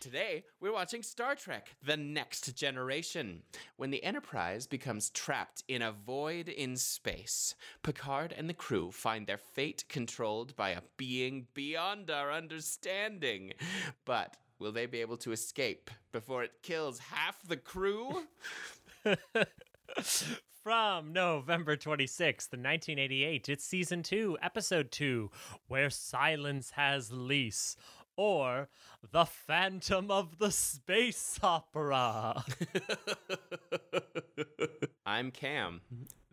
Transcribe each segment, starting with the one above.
Today, we're watching Star Trek The Next Generation. When the Enterprise becomes trapped in a void in space, Picard and the crew find their fate controlled by a being beyond our understanding. But will they be able to escape before it kills half the crew? From November 26th, 1988, it's season 2, episode 2, Where Silence Has Lease, or The Phantom of the Space Opera. I'm Cam.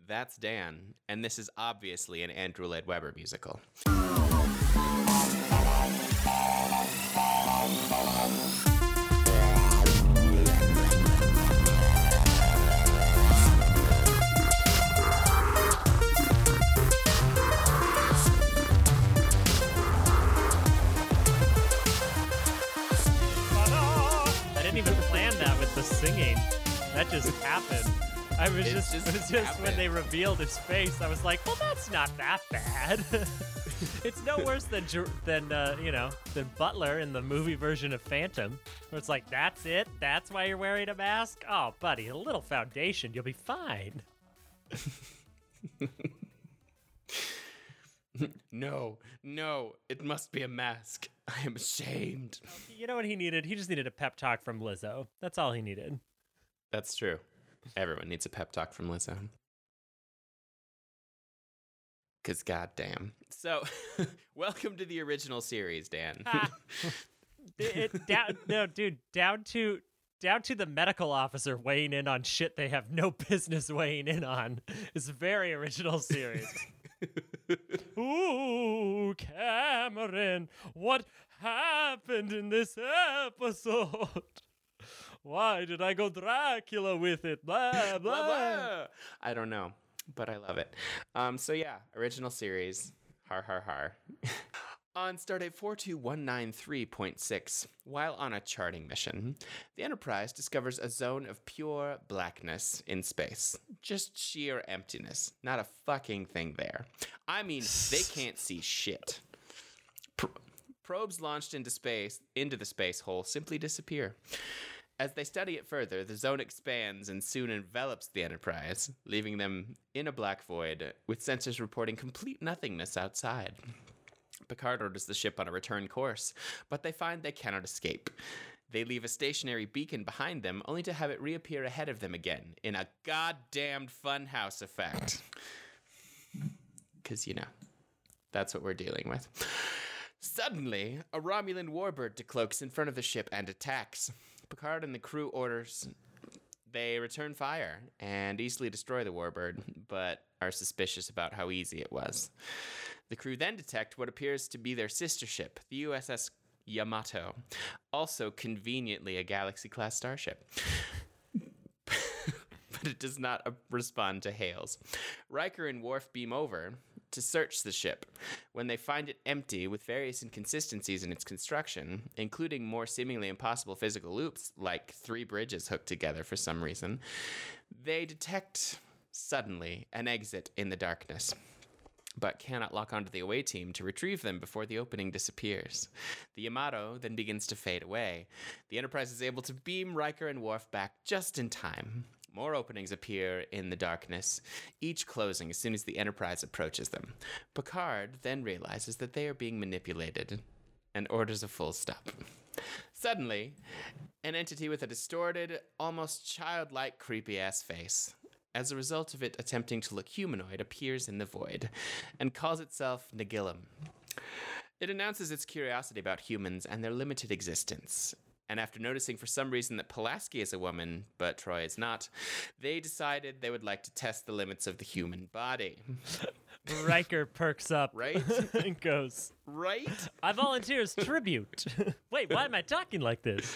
That's Dan. And this is obviously an Andrew Lloyd Webber musical. Singing. That just happened. I was just, just it was just when they revealed his face, I was like, well, that's not that bad. it's no worse than than uh, you know than Butler in the movie version of Phantom, where it's like, that's it, that's why you're wearing a mask. Oh, buddy, a little foundation, you'll be fine. No, no, it must be a mask. I am ashamed. You know what he needed? He just needed a pep talk from Lizzo. That's all he needed. That's true. Everyone needs a pep talk from Lizzo. Cause goddamn. So, welcome to the original series, Dan. Ha. it, it down no dude down to down to the medical officer weighing in on shit they have no business weighing in on is a very original series ooh cameron what happened in this episode why did i go dracula with it blah blah, Blah, blah. I don't know, but I love it. Um, so yeah, original series. Har har har. On Stardate 42193.6, while on a charting mission, the Enterprise discovers a zone of pure blackness in space. Just sheer emptiness. Not a fucking thing there. I mean, they can't see shit. Pro- probes launched into space, into the space hole, simply disappear. As they study it further, the zone expands and soon envelops the Enterprise, leaving them in a black void, with sensors reporting complete nothingness outside. Picard orders the ship on a return course, but they find they cannot escape. They leave a stationary beacon behind them, only to have it reappear ahead of them again, in a goddamned funhouse effect. Because, you know, that's what we're dealing with. Suddenly, a Romulan warbird decloaks in front of the ship and attacks. Picard and the crew orders they return fire and easily destroy the warbird, but are suspicious about how easy it was. The crew then detect what appears to be their sister ship, the USS Yamato, also conveniently a Galaxy class starship. but it does not respond to hails. Riker and Worf beam over to search the ship. When they find it empty with various inconsistencies in its construction, including more seemingly impossible physical loops, like three bridges hooked together for some reason, they detect suddenly an exit in the darkness. But cannot lock onto the away team to retrieve them before the opening disappears. The Yamato then begins to fade away. The Enterprise is able to beam Riker and Worf back just in time. More openings appear in the darkness, each closing as soon as the Enterprise approaches them. Picard then realizes that they are being manipulated and orders a full stop. Suddenly, an entity with a distorted, almost childlike, creepy ass face, as a result of it attempting to look humanoid, appears in the void and calls itself Nagilum. It announces its curiosity about humans and their limited existence. And after noticing for some reason that Pulaski is a woman, but Troi is not, they decided they would like to test the limits of the human body. Riker perks up Right? and goes, right? I volunteer as tribute. Wait, why am I talking like this?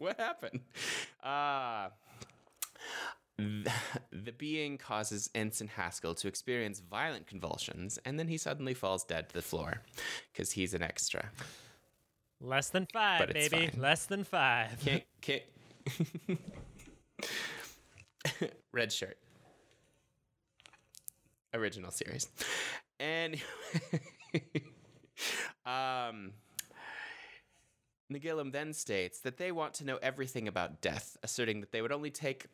What happened? Uh, the being causes Ensign Haskell to experience violent convulsions, and then he suddenly falls dead to the floor because he's an extra. Less than five, baby. fine. Less than five. Can't, can't. Red shirt. Original series. And um Nagilum then states that they want to know everything about death, asserting that they would only take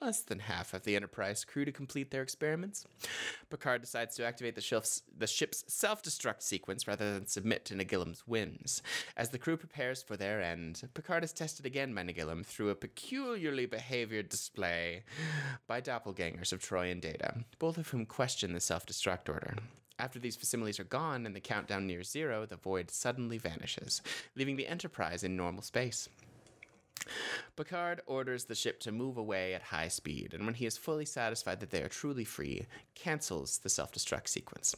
less than half of the Enterprise crew to complete their experiments. Picard decides to activate the ship's, ship's self destruct sequence rather than submit to Nagilum's whims. As the crew prepares for their end, Picard is tested again by Nagilum through a peculiarly behaviored display by doppelgangers of Troi and Data, both of whom question the self destruct order. After these facsimiles are gone and the countdown nears zero, the void suddenly vanishes, leaving the Enterprise in normal space. Picard orders the ship to move away at high speed, and when he is fully satisfied that they are truly free, cancels the self destruct sequence.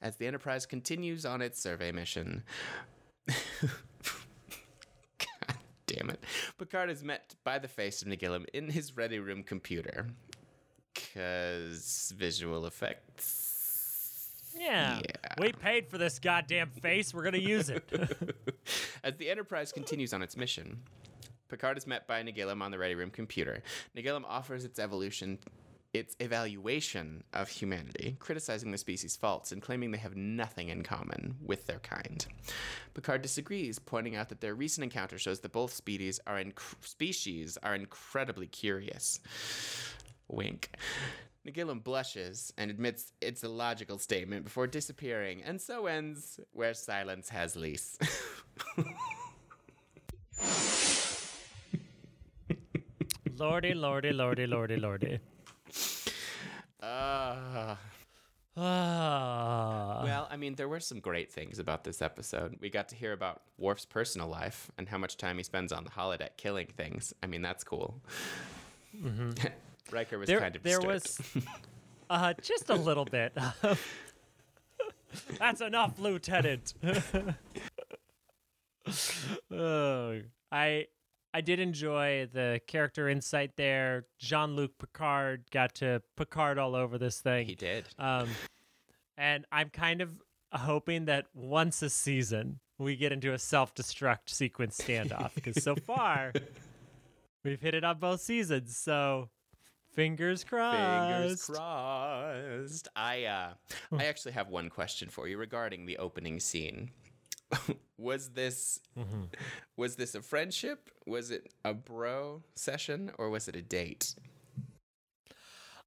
As the Enterprise continues on its survey mission, God damn it, Picard is met by the face of Nagilum in his ready room computer. Because visual effects. Yeah. Yeah. We paid for this goddamn face. We're gonna use it. As the Enterprise continues on its mission, Picard is met by Nagilum on the Ready Room computer. Nagilum offers its evolution, its evaluation of humanity, criticizing the species' faults and claiming they have nothing in common with their kind. Picard disagrees, pointing out that their recent encounter shows that both species are inc- species are incredibly curious. Wink. Nagilum blushes and admits it's a logical statement before disappearing, and so ends where silence has lease. lordy, lordy, lordy, lordy, lordy. Ah. Ah. well, I mean, there were some great things about this episode. We got to hear about Worf's personal life and how much time he spends on the holodeck killing things. I mean, that's cool. Riker was there, kind of there disturbed. was uh, just a little bit. That's enough, Lieutenant. oh, I I did enjoy the character insight there. Jean Luc Picard got to Picard all over this thing. he did. Um, and I'm kind of hoping that once a season we get into a self destruct sequence standoff because so far we've hit it on both seasons. So fingers crossed. Fingers crossed. I uh, I actually have one question for you regarding the opening scene. was this Mm-hmm. was this a friendship? Was it a bro session or was it a date?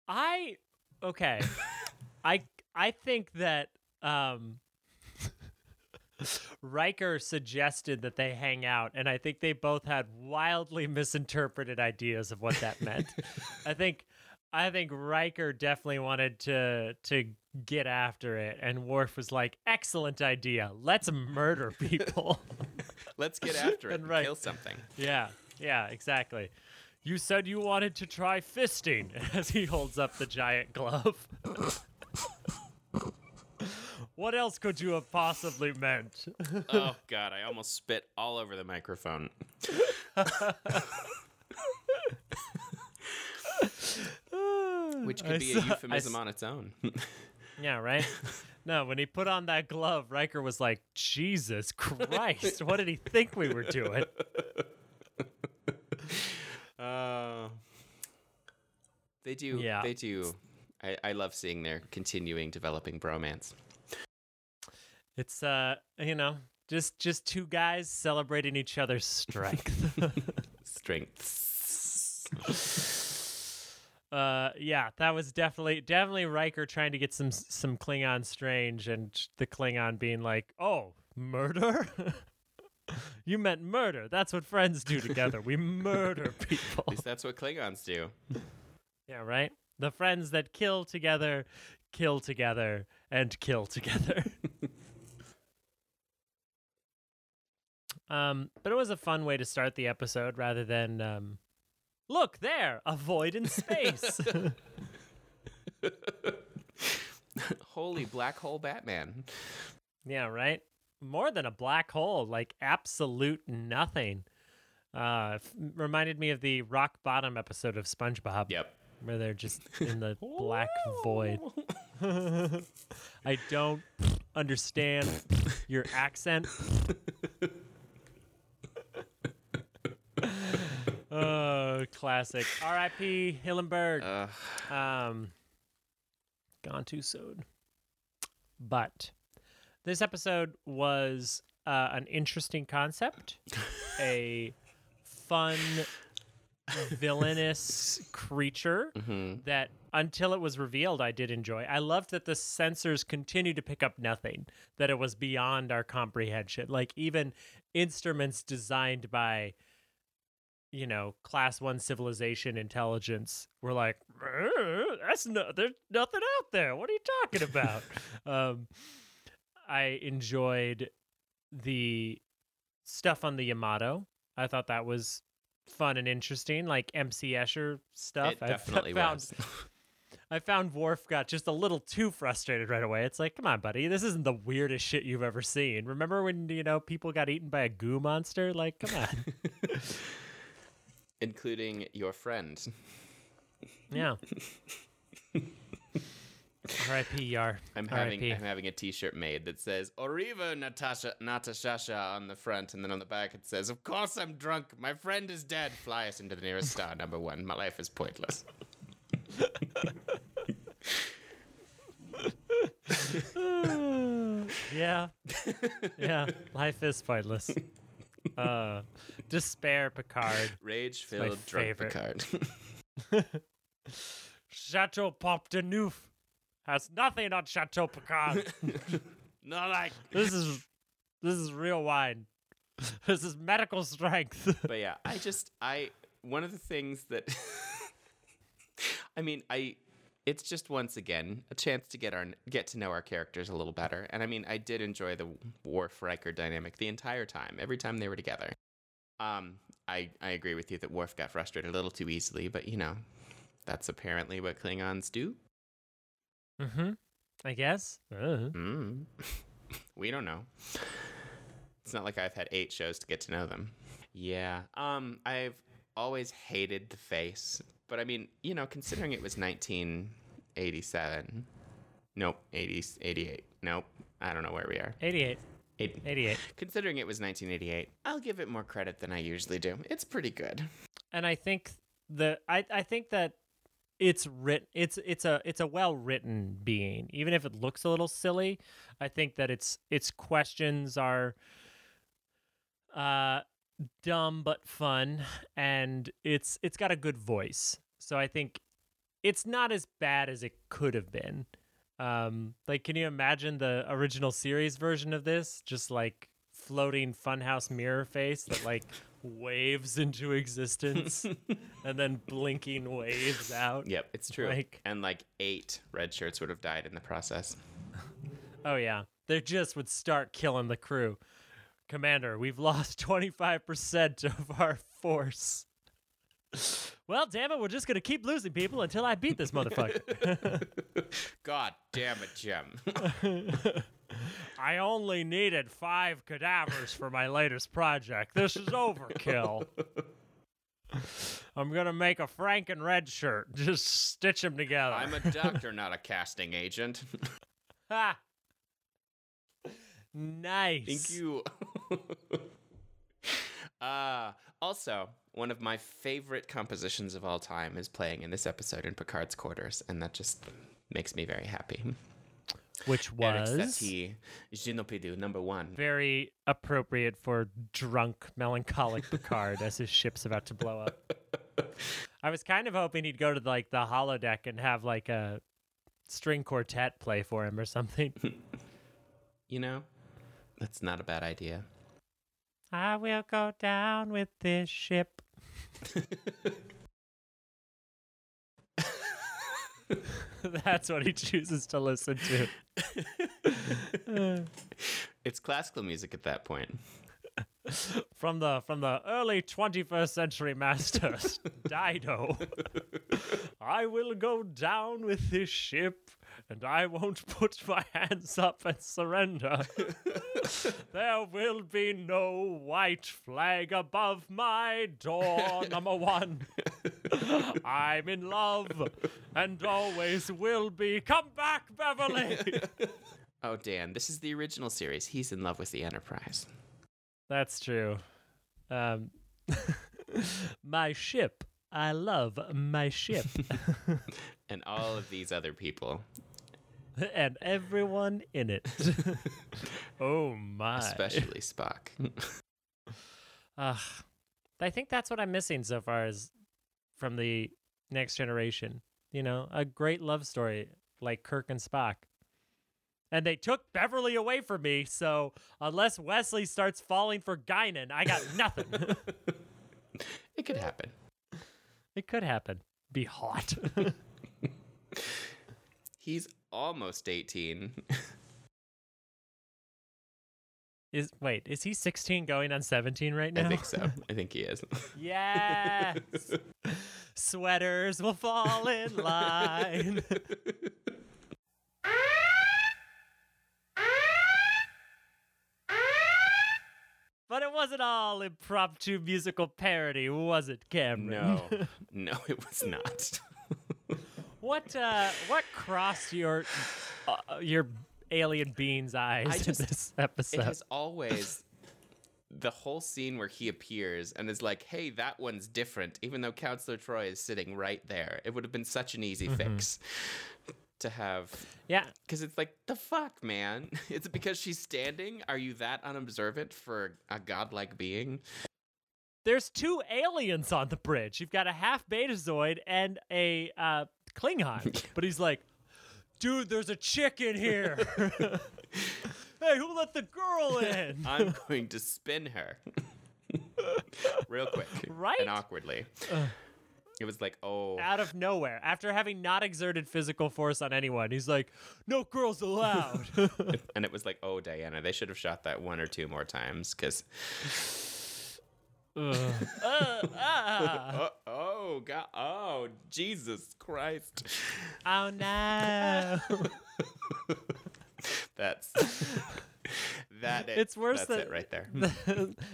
I okay. I I think that um Riker suggested that they hang out, and I think they both had wildly misinterpreted ideas of what that meant. I think I think Riker definitely wanted to to get after it, and Worf was like, "Excellent idea. Let's murder people." Let's get after it And right. kill something. yeah, yeah, exactly. You said you wanted to try fisting as he holds up the giant glove. What else could you have possibly meant? oh god, I almost spit all over the microphone. Which could I be saw- a euphemism on its own. Yeah, right? No, when he put on that glove, Riker was like, Jesus Christ, what did he think we were doing? Uh, they do. Yeah. They do. I, I love seeing their continuing developing bromance. It's uh, you know, just just two guys celebrating each other's strength. Strengths. uh, yeah, that was definitely definitely Riker trying to get some some Klingon strange, and the Klingon being like, "Oh, murder." You meant murder. That's what friends do together. We murder people. At least that's what Klingons do. Yeah, right? The friends that kill together, kill together, and kill together. Um, but it was a fun way to start the episode rather than um look there, a void in space. Holy black hole Batman. yeah, right? More than a black hole, like absolute nothing. Uh, f- reminded me of the rock bottom episode of SpongeBob. Yep. where they're just in the black void. I don't understand your accent. oh, classic. R.I.P. Hillenburg. Uh, Um, gone too soon. But this episode was uh, an interesting concept, a fun villainous creature that until it was revealed I did enjoy. I loved that the sensors continued to pick up nothing, that it was beyond our comprehension. Like even instruments designed by you know, class 1 civilization intelligence were like, "Uh, that's no there's nothing out there. What are you talking about? um I enjoyed the stuff on the Yamato. I thought that was fun and interesting, like MC Escher stuff. It I definitely found, was. I found Worf got just a little too frustrated right away. It's like, come on, buddy, this isn't the weirdest shit you've ever seen. Remember when you know people got eaten by a goo monster? Like, come on. Including your friend. yeah. R.I.P. Yar. I'm having. I'm having a T-shirt made that says "Oriva Natasha Natasha" on the front, and then on the back it says, "Of course I'm drunk. My friend is dead. Fly us into the nearest star. Number one. My life is pointless." yeah. Yeah. Life is pointless. Uh, despair, Picard. Rage-filled drunk favorite. Picard. Chateau Pop de Neuf has nothing on Chateau Picard. Not like. this is this is real wine. This is medical strength. But yeah, I just I one of the things that I mean, I it's just once again a chance to get our get to know our characters a little better. And I mean, I did enjoy the Worf Riker dynamic the entire time, every time they were together. Um, I I agree with you that Worf got frustrated a little too easily, but you know, that's apparently what Klingons do. mm-hmm. I guess. Uh. Mm. we don't know. It's not like I've had eight shows to get to know them. Yeah. Um, I've always hated the face, but I mean, you know, considering it was 1987. Nope, 80, 88. Nope, I don't know where we are. 88. Eight, 88. considering it was 1988, I'll give it more credit than I usually do. It's pretty good. And I think the I, I think that it's writ it's it's a it's a well written being. Even if it looks a little silly, I think that its its questions are uh dumb but fun and it's it's got a good voice. So I think it's not as bad as it could have been. Um like can you imagine the original series version of this just like floating funhouse mirror face that like waves into existence and then blinking waves out. Yep, it's true. Like- and like eight red shirts would have died in the process. Oh yeah. They just would start killing the crew. Commander, we've lost 25% of our force. Well, damn it, we're just going to keep losing people until I beat this motherfucker. God damn it, Jim. I only needed five cadavers for my latest project. This is overkill. I'm going to make a Franken red shirt. Just stitch them together. I'm a doctor, not a casting agent. Ha! Nice. Thank you. uh, also, one of my favorite compositions of all time is playing in this episode in Picard's quarters, and that just makes me very happy. Which Erik was Satie, Gymnopédie, number one. very appropriate for drunk, melancholic Picard as his ship's about to blow up. I was kind of hoping he'd go to like the holodeck and have like a string quartet play for him or something. You know, that's not a bad idea. I will go down with this ship. That's what he chooses to listen to. It's classical music at that point. from the from the early 21st century masters dido i will go down with this ship and i won't put my hands up and surrender there will be no white flag above my door number one i'm in love and always will be come back beverly Oh, Dan, this is the original series. He's in love with the Enterprise. That's true. Um, my ship. I love my ship. And all of these other people. and everyone in it. Oh my. especially Spock. Ugh. I think that's what I'm missing so far is from the next generation. You know, a great love story like Kirk and Spock. And they took Beverly away from me, so unless Wesley starts falling for Guinan, I got nothing. it could happen. it could happen. Be hot. He's almost 18. is wait, is he 16 going on 17 right now? I think so. I think he is. Yes. Sweaters will fall in line. But it wasn't all impromptu musical parody, was it, Cameron? no, no, it was not. What uh, what crossed your uh, your alien being's eyes I just- in this It episode? has always the whole scene where he appears and is like, "Hey, that one's different," even though Counselor Troi is sitting right there. It would have been such an easy fix to have yeah, because it's like the fuck, man. It's because she's standing. Are you that unobservant for a godlike being? there's two aliens on the bridge. You've got a half Betazoid and a uh, Klingon. but he's like, dude, there's a chick in here. hey, who let the girl in? I'm going to spin her real quick, Right? and awkwardly. It was like, oh, Out of nowhere, after having not exerted physical force on anyone, he's like, no girls allowed. and it was like, oh, Diana, they should have shot that one or two more times because. Uh, ah. oh, oh god oh jesus christ Oh no. that's that it, It's worse that's than- it right there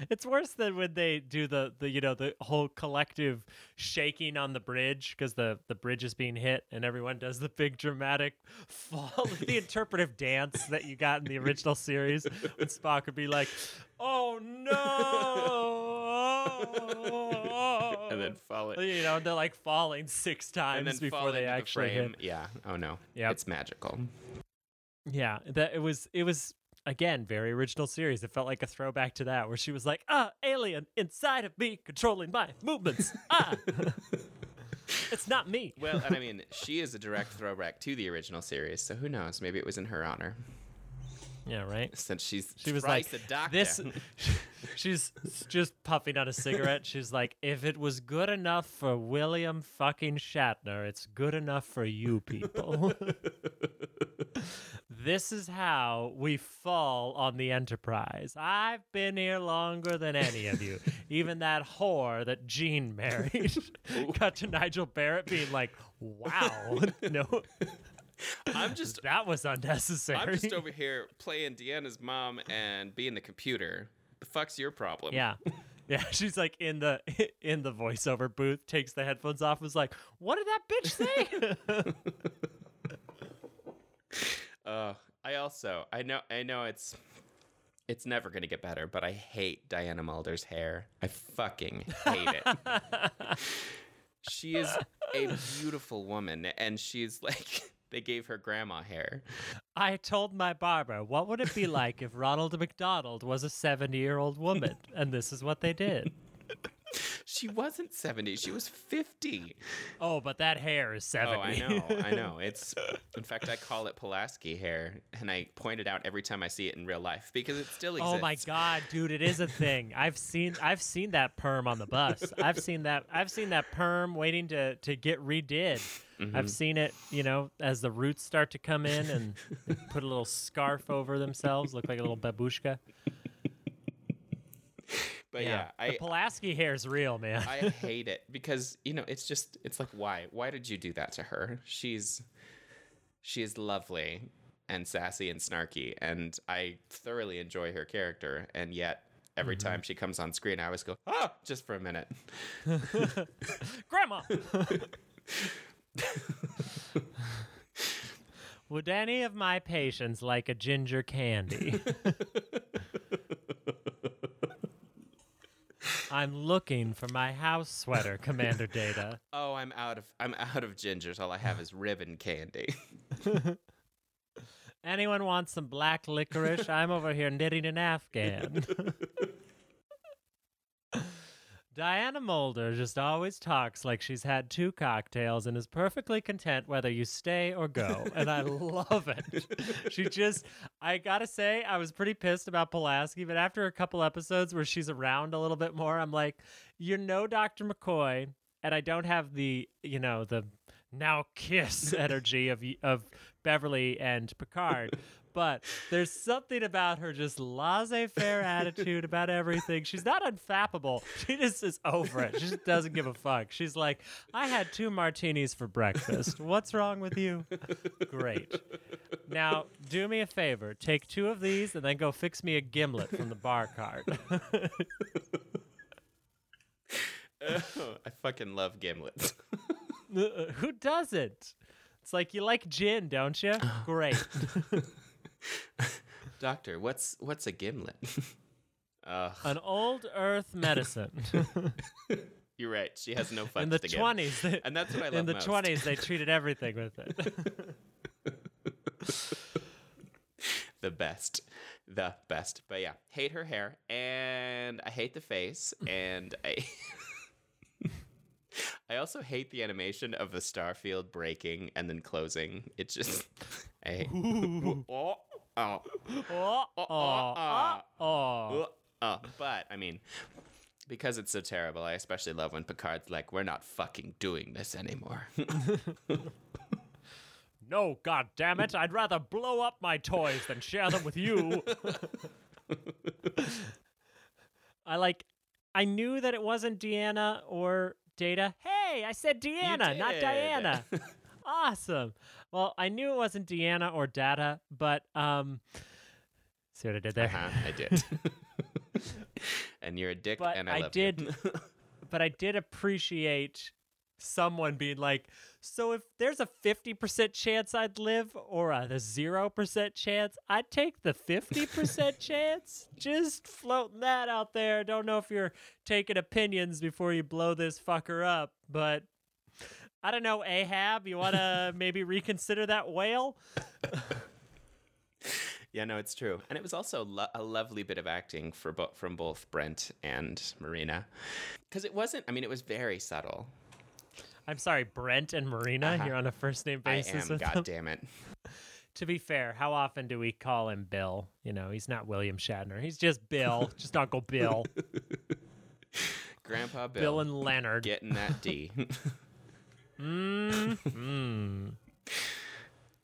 it's worse than when they do the, the you know the whole collective shaking on the bridge because the the bridge is being hit and everyone does the big dramatic fall the interpretive dance that you got in the original series when Spock would be like, "Oh no!" And then fall it you know they're like falling six times before they actually the hit. yeah oh no Yep. it's magical Yeah, that it was it was again very original series. It felt like a throwback to that where she was like, "Ah, alien inside of me controlling my movements." Ah. it's not me. well and i mean she is a direct throwback to the original series so who knows maybe it was in her honor Yeah, right. since she's She was like, "This." She's just puffing on a cigarette. She's like, "If it was good enough for William fucking Shatner, it's good enough for you people." this is how we fall on the Enterprise. I've been here longer than any of you. Even that whore that Gene married. Cut to Majel Barrett being like, "Wow, no, i'm just that was unnecessary." i'm just over here playing deanna's mom and being the computer the fuck's your problem Yeah. Yeah, she's like in the in the voiceover booth, takes the headphones off, was like, "What did that bitch say?" Uh, I also I know I know it's it's never gonna get better, but I hate Diana Muldaur's hair. I fucking hate it. she is a beautiful woman, and she's like they gave her grandma hair. I told my barber, "What would it be like if Ronald McDonald was a 70-year-old woman?" And this is what they did. She wasn't seventy; she was fifty. Oh, but that hair is 70. Oh, I know, I know. It's in fact I call it Pulaski hair, and I point it out every time I see it in real life because it still exists. Oh my god, dude, it is a thing. I've seen I've seen that perm on the bus. I've seen that I've seen that perm waiting to to get redid. Mm-hmm. I've seen it, you know, as the roots start to come in and put a little scarf over themselves, look like a little babushka. But yeah, the I Pulaski hair's real, man. I hate it because you know it's just it's like why why did you do that to her? She's she is lovely and sassy and snarky, and I thoroughly enjoy her character, and yet. Every Mm-hmm. time she comes on screen, I always go, ah, just for a minute. Grandma. Would any of my patients like a ginger candy? I'm looking for my house sweater, Commander Data. Oh, I'm out of I'm out of gingers. All I have is ribbon candy. Anyone wants some black licorice? I'm over here knitting an Afghan. Diana Muldaur just always talks like she's had two cocktails and is perfectly content whether you stay or go. And I love it. She just, I gotta say, I was pretty pissed about Pulaski, but after a couple episodes where she's around a little bit more, I'm like, you're no Dr. McCoy, and I don't have the, you know, the now kiss energy of of Beverly and Picard. But there's something about her just laissez-faire attitude about everything. She's not unfappable. She just is over it. She just doesn't give a fuck. She's like, I had two martinis for breakfast. What's wrong with you? Great. Now, do me a favor. Take two of these and then go fix me a gimlet from the bar cart. Oh, I fucking love gimlets. Who doesn't? It's like you like gin, don't you? Great. Doctor, what's what's a gimlet? Ugh, An old earth medicine. you're right. She has no fucks in the twenties, and that's what I love in the twenties, they treated everything with it. the best, the best. But yeah, hate her hair, and I hate the face, and I. I also hate the animation of the starfield breaking and then closing. It's just, I hate. oh, oh, oh, oh, oh, oh. oh, oh. But I mean, because it's so terrible, I especially love when Picard's like, "We're not fucking doing this anymore." No, god damn it! I'd rather blow up my toys than share them with you. I like. I knew that it wasn't Deanna or Data. Hey, I said Deanna, not. Diana. awesome. Well, I knew it wasn't Deanna or Data, but um, see what I did there. uh-huh, I did. and you're a dick, But and I, I love did- but I did appreciate someone being like, so if there's a 50% chance I'd live or a 0% chance, I'd take the 50% chance. Just floating that out there. Don't know if you're taking opinions before you blow this fucker up, but I don't know, Ahab, you want to maybe reconsider that whale? Yeah, no, it's true, and it was also lo- a lovely bit of acting for bo- from both Brent and Marina, because it wasn't. I mean, it was very subtle. I'm sorry, Brent and Marina, Uh-huh. you're on a first name basis. I basis am. God them. damn it. To be fair, how often do we call him Bill? You know, he's not William Shatner. He's just Bill, just Uncle Bill. Grandpa Bill, Bill and Leonard. getting that D. Mm, mm.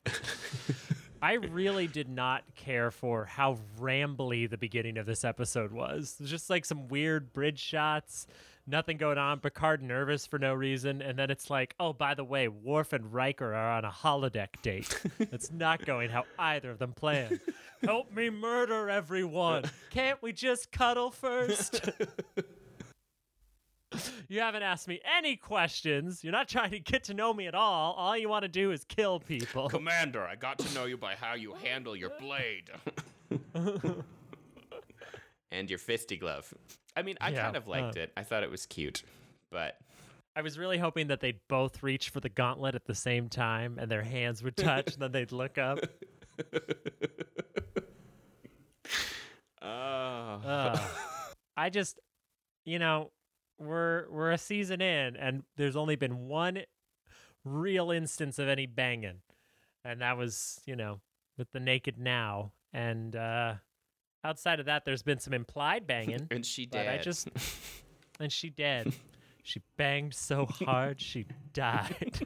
I really did not care for how rambly the beginning of this episode was just like some weird bridge shots, nothing going on. Picard nervous for no reason, and then it's like, oh, by the way, Worf and Riker are on a holodeck date. it's not going how either of them planned. Help me murder everyone. Can't we just cuddle first? You haven't asked me any questions. You're not trying to get to know me at all. All you want to do is kill people. Commander, I got to know you by how you handle your blade. and your fisty glove. I mean, I Yeah, kind of liked uh. it. I thought it was cute, but I was really hoping that they'd both reach for the gauntlet at the same time and their hands would touch and then they'd look up. oh, Ugh. I just, you know, we're we're a season in and there's only been one real instance of any banging, and that was, you know, with the naked now. And uh outside of that, there's been some implied banging. and she did. I just and she dead. She banged so hard she died.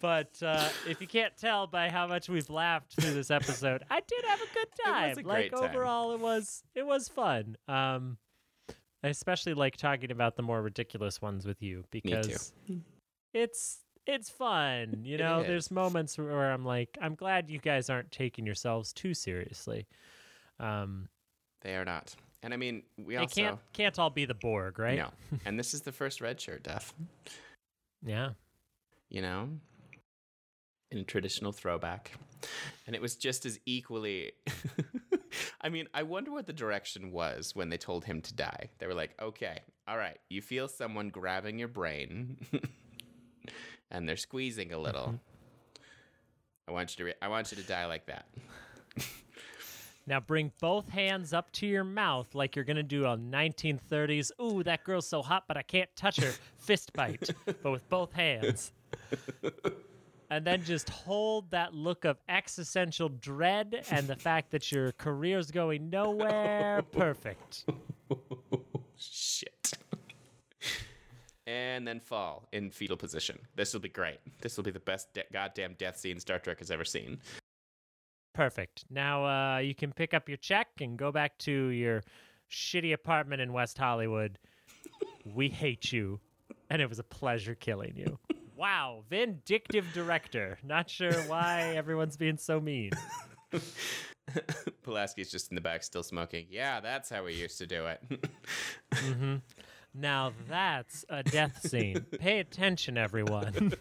but uh, if you can't tell by how much we've laughed through this episode, I did have a good time. was a like great time. overall, it was it was fun. Um, I especially like talking about the more ridiculous ones with you because it's it's fun. You know, there's moments where I'm like, I'm glad you guys aren't taking yourselves too seriously. Um, they are not. And I mean, we also can't can't all be the Borg, right? no. and this is the first red shirt death. Yeah. you know, in a traditional throwback. And it was just as equally. I mean, I wonder what the direction was when they told him to die. They were like, okay, all right, you feel someone grabbing your brain and they're squeezing a little. Mm-hmm. I want you to. Re- I want you to die like that. Now bring both hands up to your mouth like you're gonna do a 1930s. Ooh, that girl's so hot, but I can't touch her. Fist bite, but with both hands. And then just hold that look of existential dread and the fact that your career's going nowhere. Perfect. Shit. and then fall in fetal position. This will be great. This will be the best de- goddamn death scene Star Trek has ever seen. Perfect. Now uh, you can pick up your check and go back to your shitty apartment in West Hollywood. we hate you, and it was a pleasure killing you. Wow, vindictive director. Not sure why everyone's being so mean. Pulaski's just in the back, still smoking. Yeah, that's how we used to do it. Mm-hmm. Now that's a death scene. Pay attention, everyone.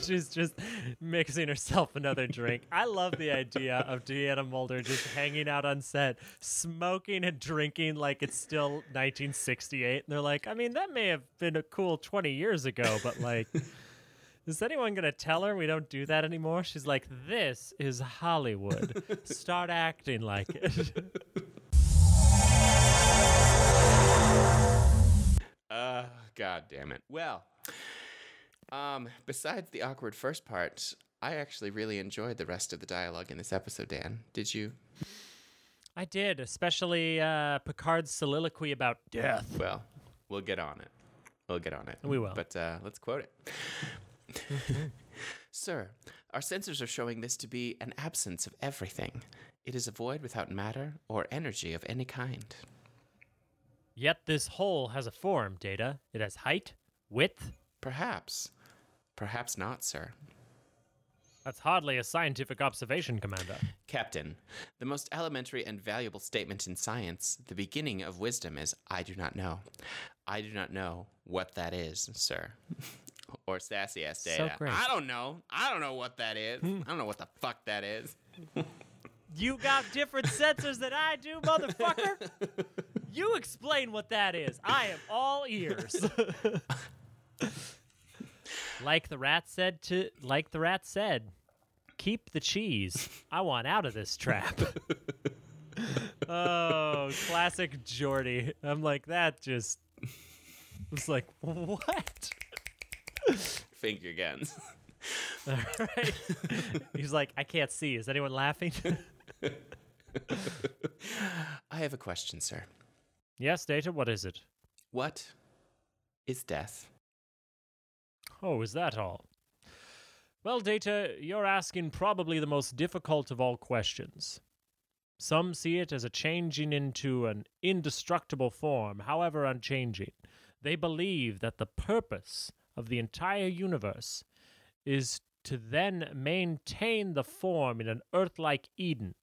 She's just mixing herself another drink. I love the idea of Deanna Muldaur just hanging out on set, smoking and drinking like it's still 1968. And they're like, I mean, that may have been a cool 20 years ago, but like, is anyone going to tell her we don't do that anymore? She's like, this is Hollywood. Start acting like it. Uh, god damn it. Well, um, besides the awkward first part, I actually really enjoyed the rest of the dialogue in this episode, Dan. Did you? I did, especially uh, Picard's soliloquy about death. Well, we'll get on it. We'll get on it. We will. But uh, let's quote it. Sir, our sensors are showing this to be an absence of everything. It is a void without matter or energy of any kind. Yet this hole has a form, Data. It has height, width. Perhaps. Perhaps not, sir. That's hardly a scientific observation, Commander. Captain, the most elementary and valuable statement in science, the beginning of wisdom, is I do not know. I do not know what that is, sir. or sassy ass So data. great. I don't know. I don't know what that is. I don't know what the fuck that is. You got different sensors than I do, motherfucker. You explain what that is. I am all ears. Like the rat said to like the rat said, keep the cheese. I want out of this trap. oh, classic Geordi. I'm like that just was like what? Finger guns. All right. He's like, I can't see. Is anyone laughing? I have a question, sir. yes, Data, what is it? What is death? Oh, is that all? Well, Data, you're asking probably the most difficult of all questions. Some see it as a changing into an indestructible form, however unchanging. They believe that the purpose of the entire universe is to then maintain the form in an earth like Eden,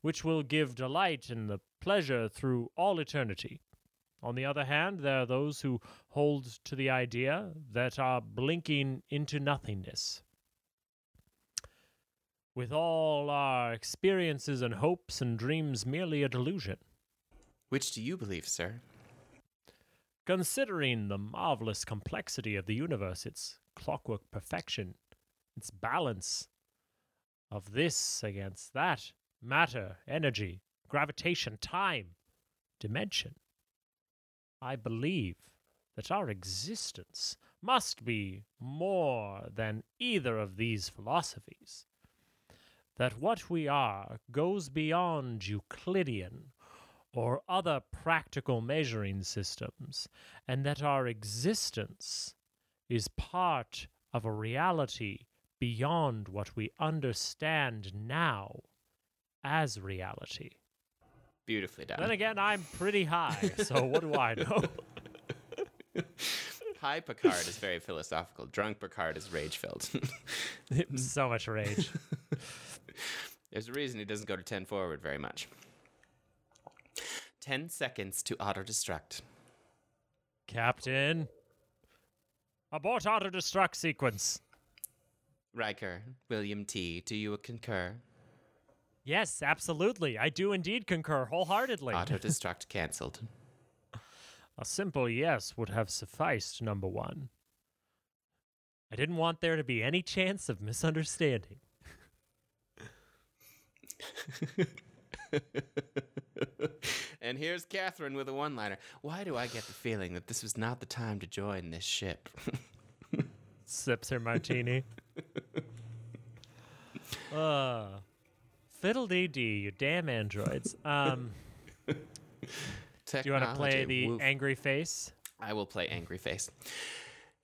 which will give delight and the pleasure through all eternity. On the other hand, there are those who hold to the idea that are blinking into nothingness. With all our experiences and hopes and dreams merely a delusion. Which do you believe, sir? Considering the marvelous complexity of the universe, its clockwork perfection, its balance of this against that, matter, energy, gravitation, time, dimension, I believe that our existence must be more than either of these philosophies. That what we are goes beyond Euclidean or other practical measuring systems, and that our existence is part of a reality beyond what we understand now as reality. Beautifully done. Then again, I'm pretty high, so what do I know? High Picard is very philosophical. Drunk Picard is rage filled. so much rage. There's a reason he doesn't go to 10 forward very much. 10 seconds to auto destruct. Captain, abort auto destruct sequence. Riker, William T., do you concur? Yes, absolutely. I do indeed concur wholeheartedly. Auto destruct cancelled. A simple yes would have sufficed, number one. I didn't want there to be any chance of misunderstanding. and here's Katherine with a one liner. Why do I get the feeling that this was not the time to join this ship? Sips her martini. uh, fiddle dee dee, you damn androids. Um, do you want to play the woof. angry face? I will play Angry Face.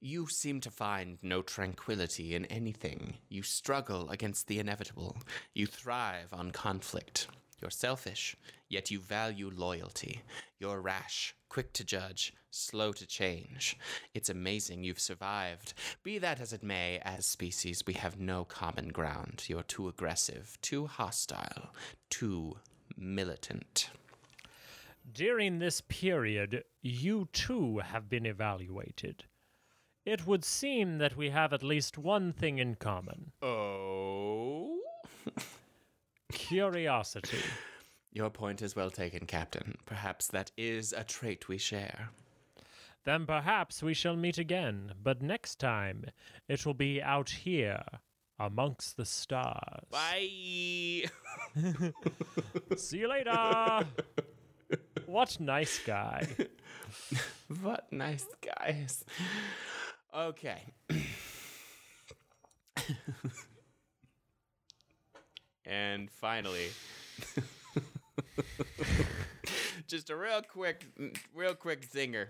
You seem to find no tranquility in anything. You struggle against the inevitable. You thrive on conflict. You're selfish, yet you value loyalty. You're rash, quick to judge, slow to change. It's amazing you've survived. Be that as it may, as species, we have no common ground. You're too aggressive, too hostile, too militant. During this period, you too have been evaluated. It would seem that we have at least one thing in common Oh? curiosity. Your point is well taken, Captain. Perhaps that is a trait we share. Then perhaps we shall meet again, but next time it will be out here amongst the stars. Bye! See you later. what nice guy. what nice guys. Okay. and finally, just a real quick, real quick zinger.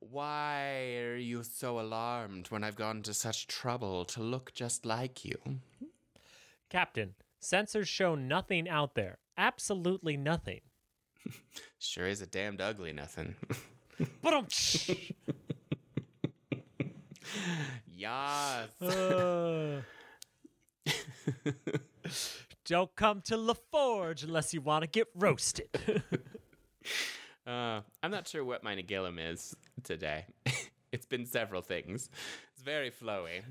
Why are you so alarmed when I've gone to such trouble to look just like you? Captain, sensors show nothing out there. Absolutely nothing. Sure is a damned ugly nothing. But um, Yas. uh, don't come to LaForge unless you want to get roasted. Uh, I'm not sure what my Nagilum is today. it's been several things. It's very flowy.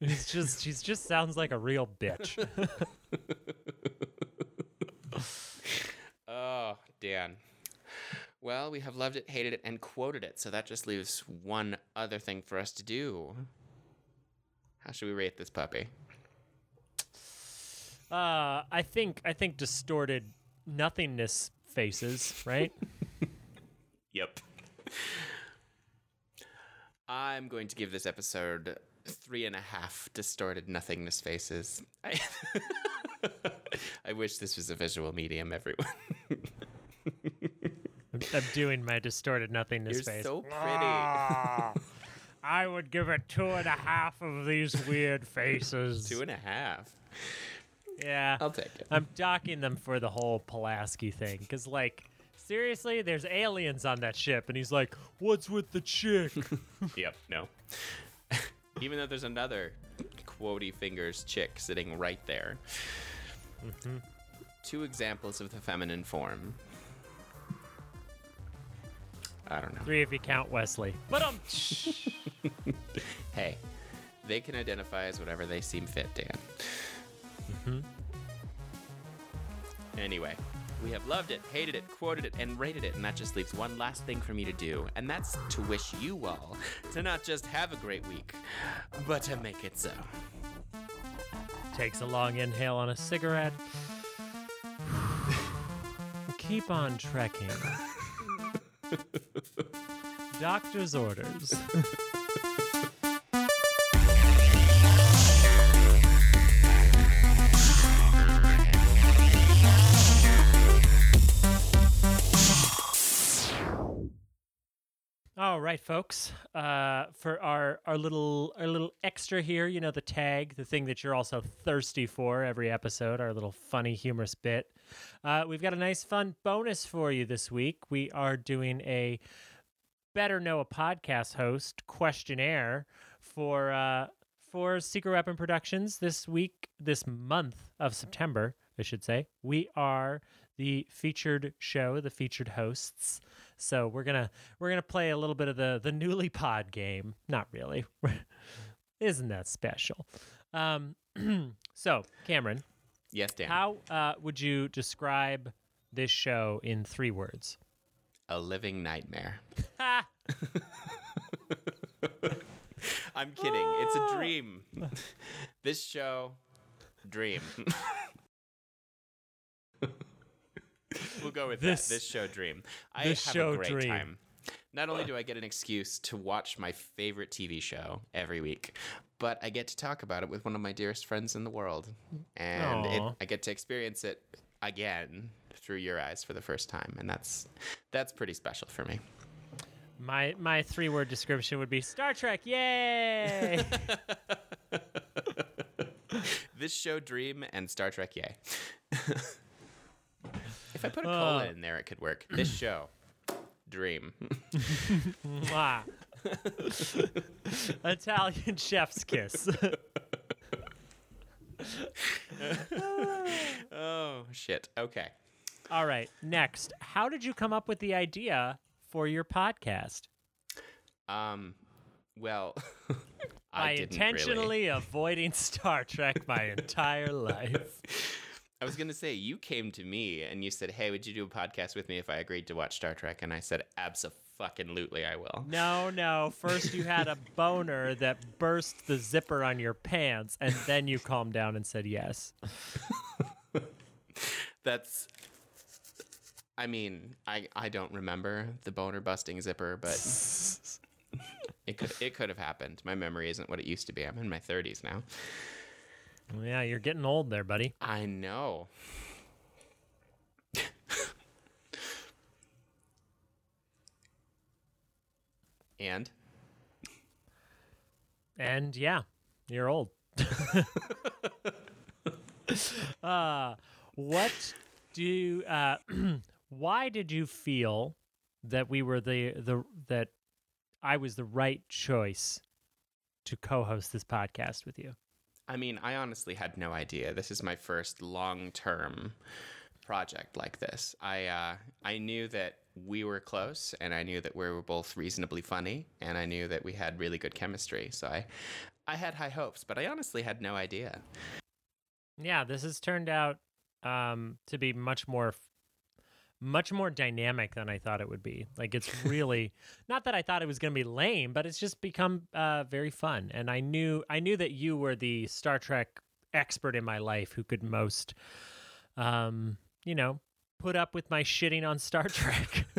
He's just he just sounds like a real bitch. Oh, Dan. Well, we have loved it, hated it, and quoted it, so that just leaves one other thing for us to do. How should we rate this puppy? Uh, I think I think distorted nothingness faces, right? Yep. I'm going to give this episode three and a half distorted nothingness faces. I, I wish this was a visual medium, everyone. I'm doing my distorted nothingness You're face. so pretty. Ah, I would give it two and a half of these weird faces. Two and a half. Yeah. I'll take it. I'm docking them for the whole Pulaski thing. Because, like, seriously, there's aliens on that ship. And he's like, What's with the chick? Yep, no. Even though there's another quotey fingers chick sitting right there. Two examples of the feminine form. I don't know. Three if you count Wesley. But um, Hey, they can identify as whatever they seem fit, Dan. Mm-hmm. Anyway, we have loved it, hated it, quoted it, and rated it, and that just leaves one last thing for me to do, and that's to wish you all to not just have a great week, but to make it so. takes a long inhale on a cigarette. Keep on trekking. Doctor's orders. Right, folks. Uh, for our our little our little extra here, you know, the tag, the thing that you're also thirsty for every episode, our little funny, humorous bit. Uh, we've got a nice, fun bonus for you this week. We are doing a better know a podcast host questionnaire for uh, for Secret Weapon Productions this week, this month of September, I should say. We are the featured show, the featured hosts. So we're gonna we're gonna play a little bit of the the newly pod game. Not really, isn't that special? Um, so Cameron, Yes, Dan. how uh, would you describe this show in three words? A living nightmare. I'm kidding. It's a dream. this show, dream. We'll go with This- that. This show, dream. I have a great dream. time. Not only do I get an excuse to watch my favorite TV show every week, but I get to talk about it with one of my dearest friends in the world, and it, I get to experience it again through your eyes for the first time, and that's that's pretty special for me. My my three word description would be Star Trek. Yay! this show dream and star trek yay if i put a Uh. cola in there it could work this show dream Mwah. Italian chef's kiss. oh shit okay All right. Next, how did you come up with the idea for your podcast? um well i didn't intentionally really. avoiding Star Trek my entire life. I was gonna say you came to me and you said hey would you do a podcast with me if i agreed to watch star trek? And i said absolutely i will. No, no. First, you had a boner that burst the zipper on your pants, and then you calmed down and said yes. that's i mean i i don't remember the boner busting zipper but it could it could have happened. My memory isn't what it used to be. I'm in my 30s now Yeah, you're getting old there, buddy. i know and And yeah, you're old. uh, what do uh, why did you feel that we were the the that I was the right choice to co-host this podcast with you? I mean, I honestly had no idea. This is my first long-term project like this. I uh, I knew that we were close, and I knew that we were both reasonably funny, and I knew that we had really good chemistry. So I I had high hopes, but I honestly had no idea. Yeah, this has turned out um, to be much more much more dynamic than I thought it would be. Like it's really not that I thought it was going to be lame, but it's just become uh, very fun. And I knew I knew that you were the Star Trek expert in my life who could most, um, you know, put up with my shitting on Star Trek.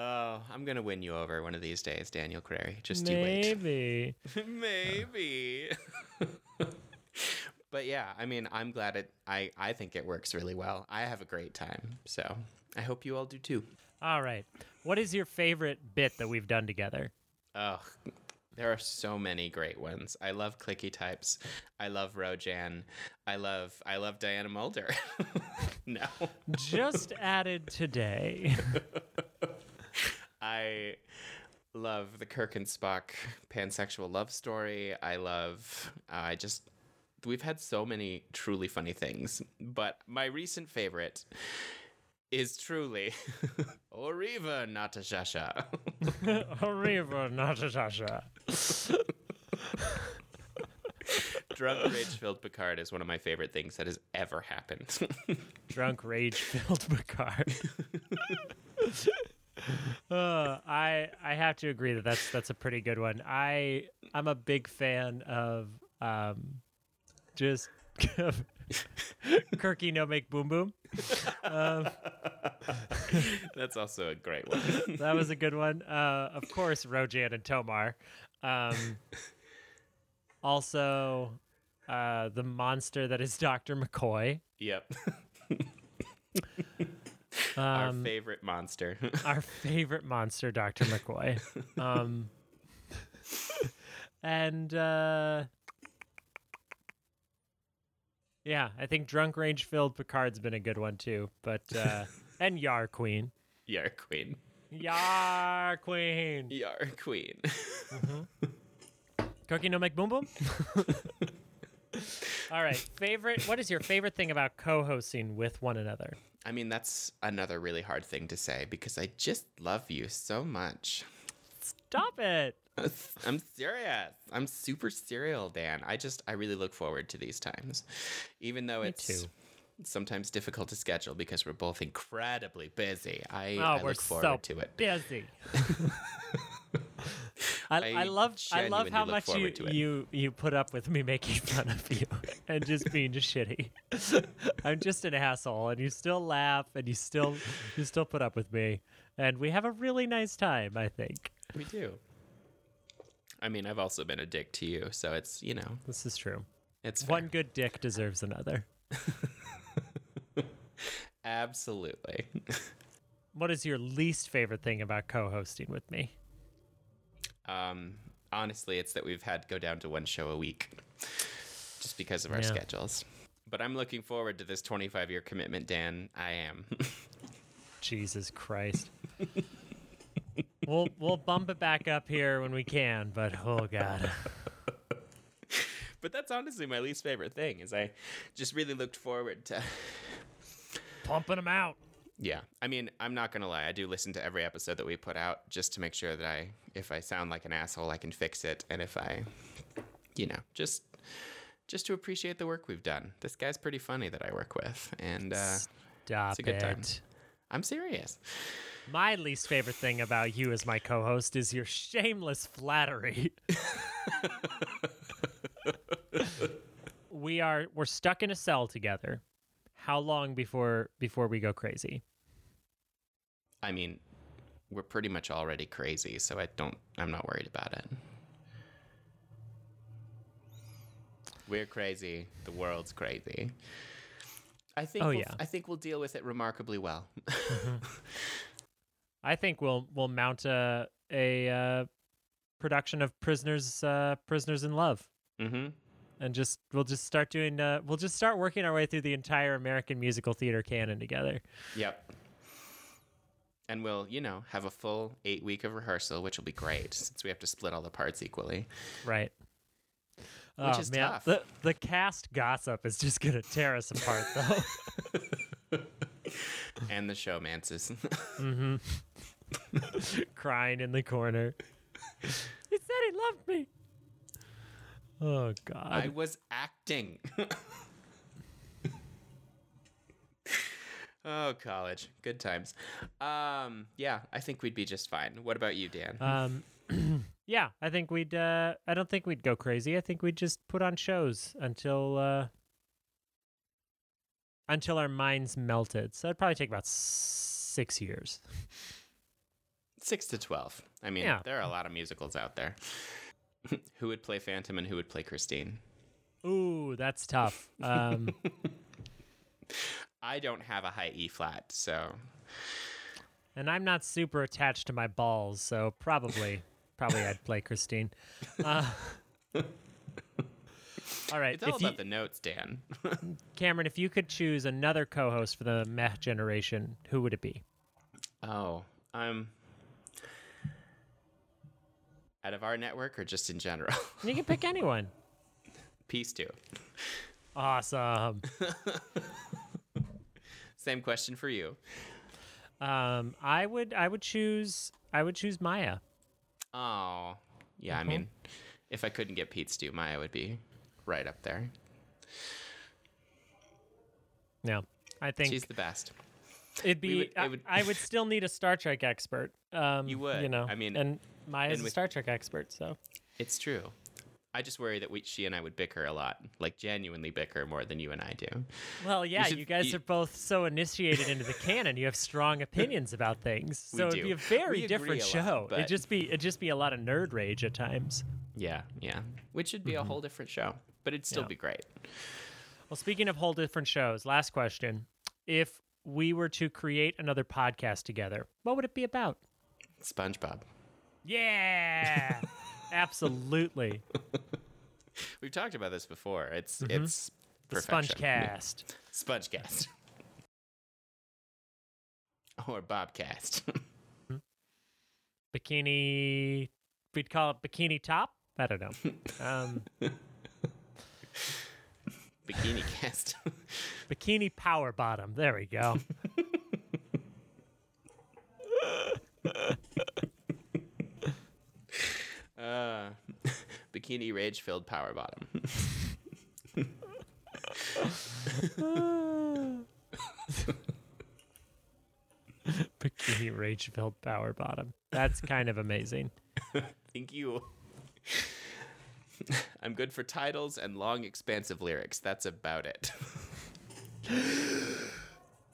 Oh, I'm gonna win you over one of these days, Daniel Crary. Just you wait. Maybe. Maybe. But yeah, I mean, I'm glad it. I I think it works really well. I have a great time, so I hope you all do too. All right. What is your favorite bit that we've done together? Oh, there are so many great ones. I love clicky types. I love Rojan. I love I love Diana Muldaur. no, Just added today. I love the Kirk and Spock pansexual love story. I love. Uh, I just. We've had so many truly funny things, but my recent favorite is truly Oriva Natashasha. Arriva, Natasha. Drunk rage filled Picard is one of my favorite things that has ever happened. Drunk, rage-filled Picard. uh, I I have to agree that that's that's a pretty good one. I I'm a big fan of um, just Kirky no make boom boom. Um, That's also a great one. that was a good one. Uh, of course, Rojan and Tomar. Um, also, uh, the monster that is Doctor McCoy. yep. Our Um, favorite monster. our favorite monster, Dr. McCoy. Um, and uh, yeah, I think drunk rage filled Picard's been a good one too. But uh, and Yar Queen, Yar Queen. Yar Queen, Yar Queen. Cookie no make boom boom. All right, favorite. What is your favorite thing about co-hosting with one another? I mean, that's another really hard thing to say because I just love you so much. Stop it. I'm serious. I'm super serial, Dan. I just, I really look forward to these times. Even though Me it's too. sometimes difficult to schedule because we're both incredibly busy. I, Oh, I look forward so to it. busy. I, I, love I love how much you, forward to it. you you put up with me making fun of you and just being shitty. I'm just an asshole, and you still laugh and you still you still put up with me, and we have a really nice time. I think We do. I mean, I've also been a dick to you, so it's you know, this is true. it's fair. One good dick deserves another. absolutely. What is your least favorite thing about co-hosting with me? um, honestly, it's that we've had to go down to one show a week, just because of our Yeah. schedules. But I'm looking forward to this 25 year commitment, Dan. I am. Jesus Christ. We'll we'll bump it back up here when we can, but oh god. but that's honestly my least favorite thing. Is I just really looked forward to. Pumping them out. Yeah, I mean, I'm not gonna lie. I do listen to every episode that we put out just to make sure that I, if I sound like an asshole, I can fix it, and if I, you know, just, just to appreciate the work we've done. This guy's pretty funny that I work with, and uh, Stop a good it. time. I'm serious. My least favorite thing about you as my co-host is your shameless flattery. we are we're stuck in a cell together. How long before before we go crazy? I mean, we're pretty much already crazy, so I don't. I'm not worried about it. We're crazy. The world's crazy. I think. Oh, we'll, yeah. I think we'll deal with it remarkably well. Mm-hmm. I think we'll we'll mount a a uh, production of prisoners uh, prisoners in love. mm-hmm. and just we'll just start doing uh, we'll just start working our way through the entire American musical theater canon together. Yep. And we'll, you know, have a full eight week of rehearsal, which will be great since we have to split all the parts equally. Right. Which oh, is man. tough. The the cast gossip is just gonna tear us apart though. And the showmances. Crying in the corner. he said he loved me. Oh God. I was acting. oh, college. Good times. Um, yeah, I think we'd be just fine. What about you, Dan? Um, yeah, I think we'd. Uh, I don't think we'd go crazy. I think we'd just put on shows until uh, until our minds melted. So it'd probably take about six years. Six to 12. I mean, Yeah. there are a lot of musicals out there. who would play Phantom and who would play Christine? Ooh, that's tough. Um, I don't have a high E flat, so and I'm not super attached to my balls, so probably, probably I'd play Christine. Uh, all right, it's all if you, about the notes, Dan. Cameron, if you could choose another co-host for the Meh generation, who would it be? oh, um, out of our network or just in general? You can pick anyone. Peace too. Awesome. Same question for you. Um, I would, I would choose, I would choose Maya. Oh, yeah. I mean, if I couldn't get Pete Stew, Maya would be right up there. No, I think She's the best. it'd be. would- it I, would- I would still need a Star Trek expert. Um, You would. You know. I mean, and Maya's and a Star Trek expert, so. It's true. I just worry that we, she and I would bicker a lot, like genuinely bicker more than you and I do. Well, yeah, should- you guys you- are both so initiated into the canon. You have strong opinions about things, so it'd be a very We different a lot, show. but- It'd just be, it'd just be a lot of nerd rage at times. Yeah, yeah. Which would be a whole different show, but it'd still Yeah. be great. Well, speaking of whole different shows, last question: If we were to create another podcast together, what would it be about? SpongeBob. Yeah, absolutely. We've talked about this before. It's it's Mm-hmm. The perfection. Spongecast. Spongecast. or Bobcast. Bikini. We'd call it bikini top. I don't know. Um, Bikini cast. bikini power bottom. There we go. uh, bikini rage filled power bottom. bikini rage filled power bottom. That's kind of amazing. Thank you. I'm good for titles and long, expansive lyrics. That's about it.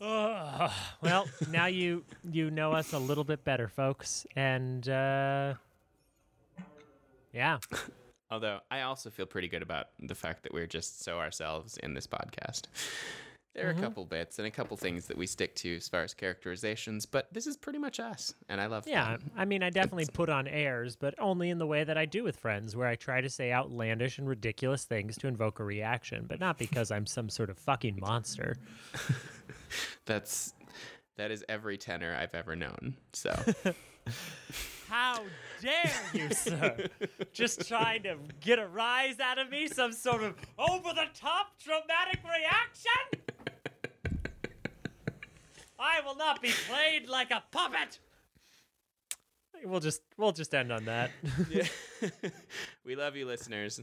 Ugh. well, now you you know us a little bit better, folks, and uh, yeah, Although I also feel pretty good about the fact that we're just so ourselves in this podcast. There are a mm-hmm. couple bits and a couple things that we stick to as far as characterizations, but this is pretty much us, and I love it. yeah. that. I mean, I definitely put on airs, but only in the way that I do with friends, where I try to say outlandish and ridiculous things to invoke a reaction, but not because I'm some sort of fucking monster. That's that is every tenor I've ever known. So How dare you, sir? Just trying to get a rise out of me, some sort of over the top dramatic reaction? I will not be played like a puppet. We'll just we'll just end on that. we love you listeners.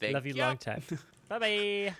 Thank Love you ya. long time. Bye bye.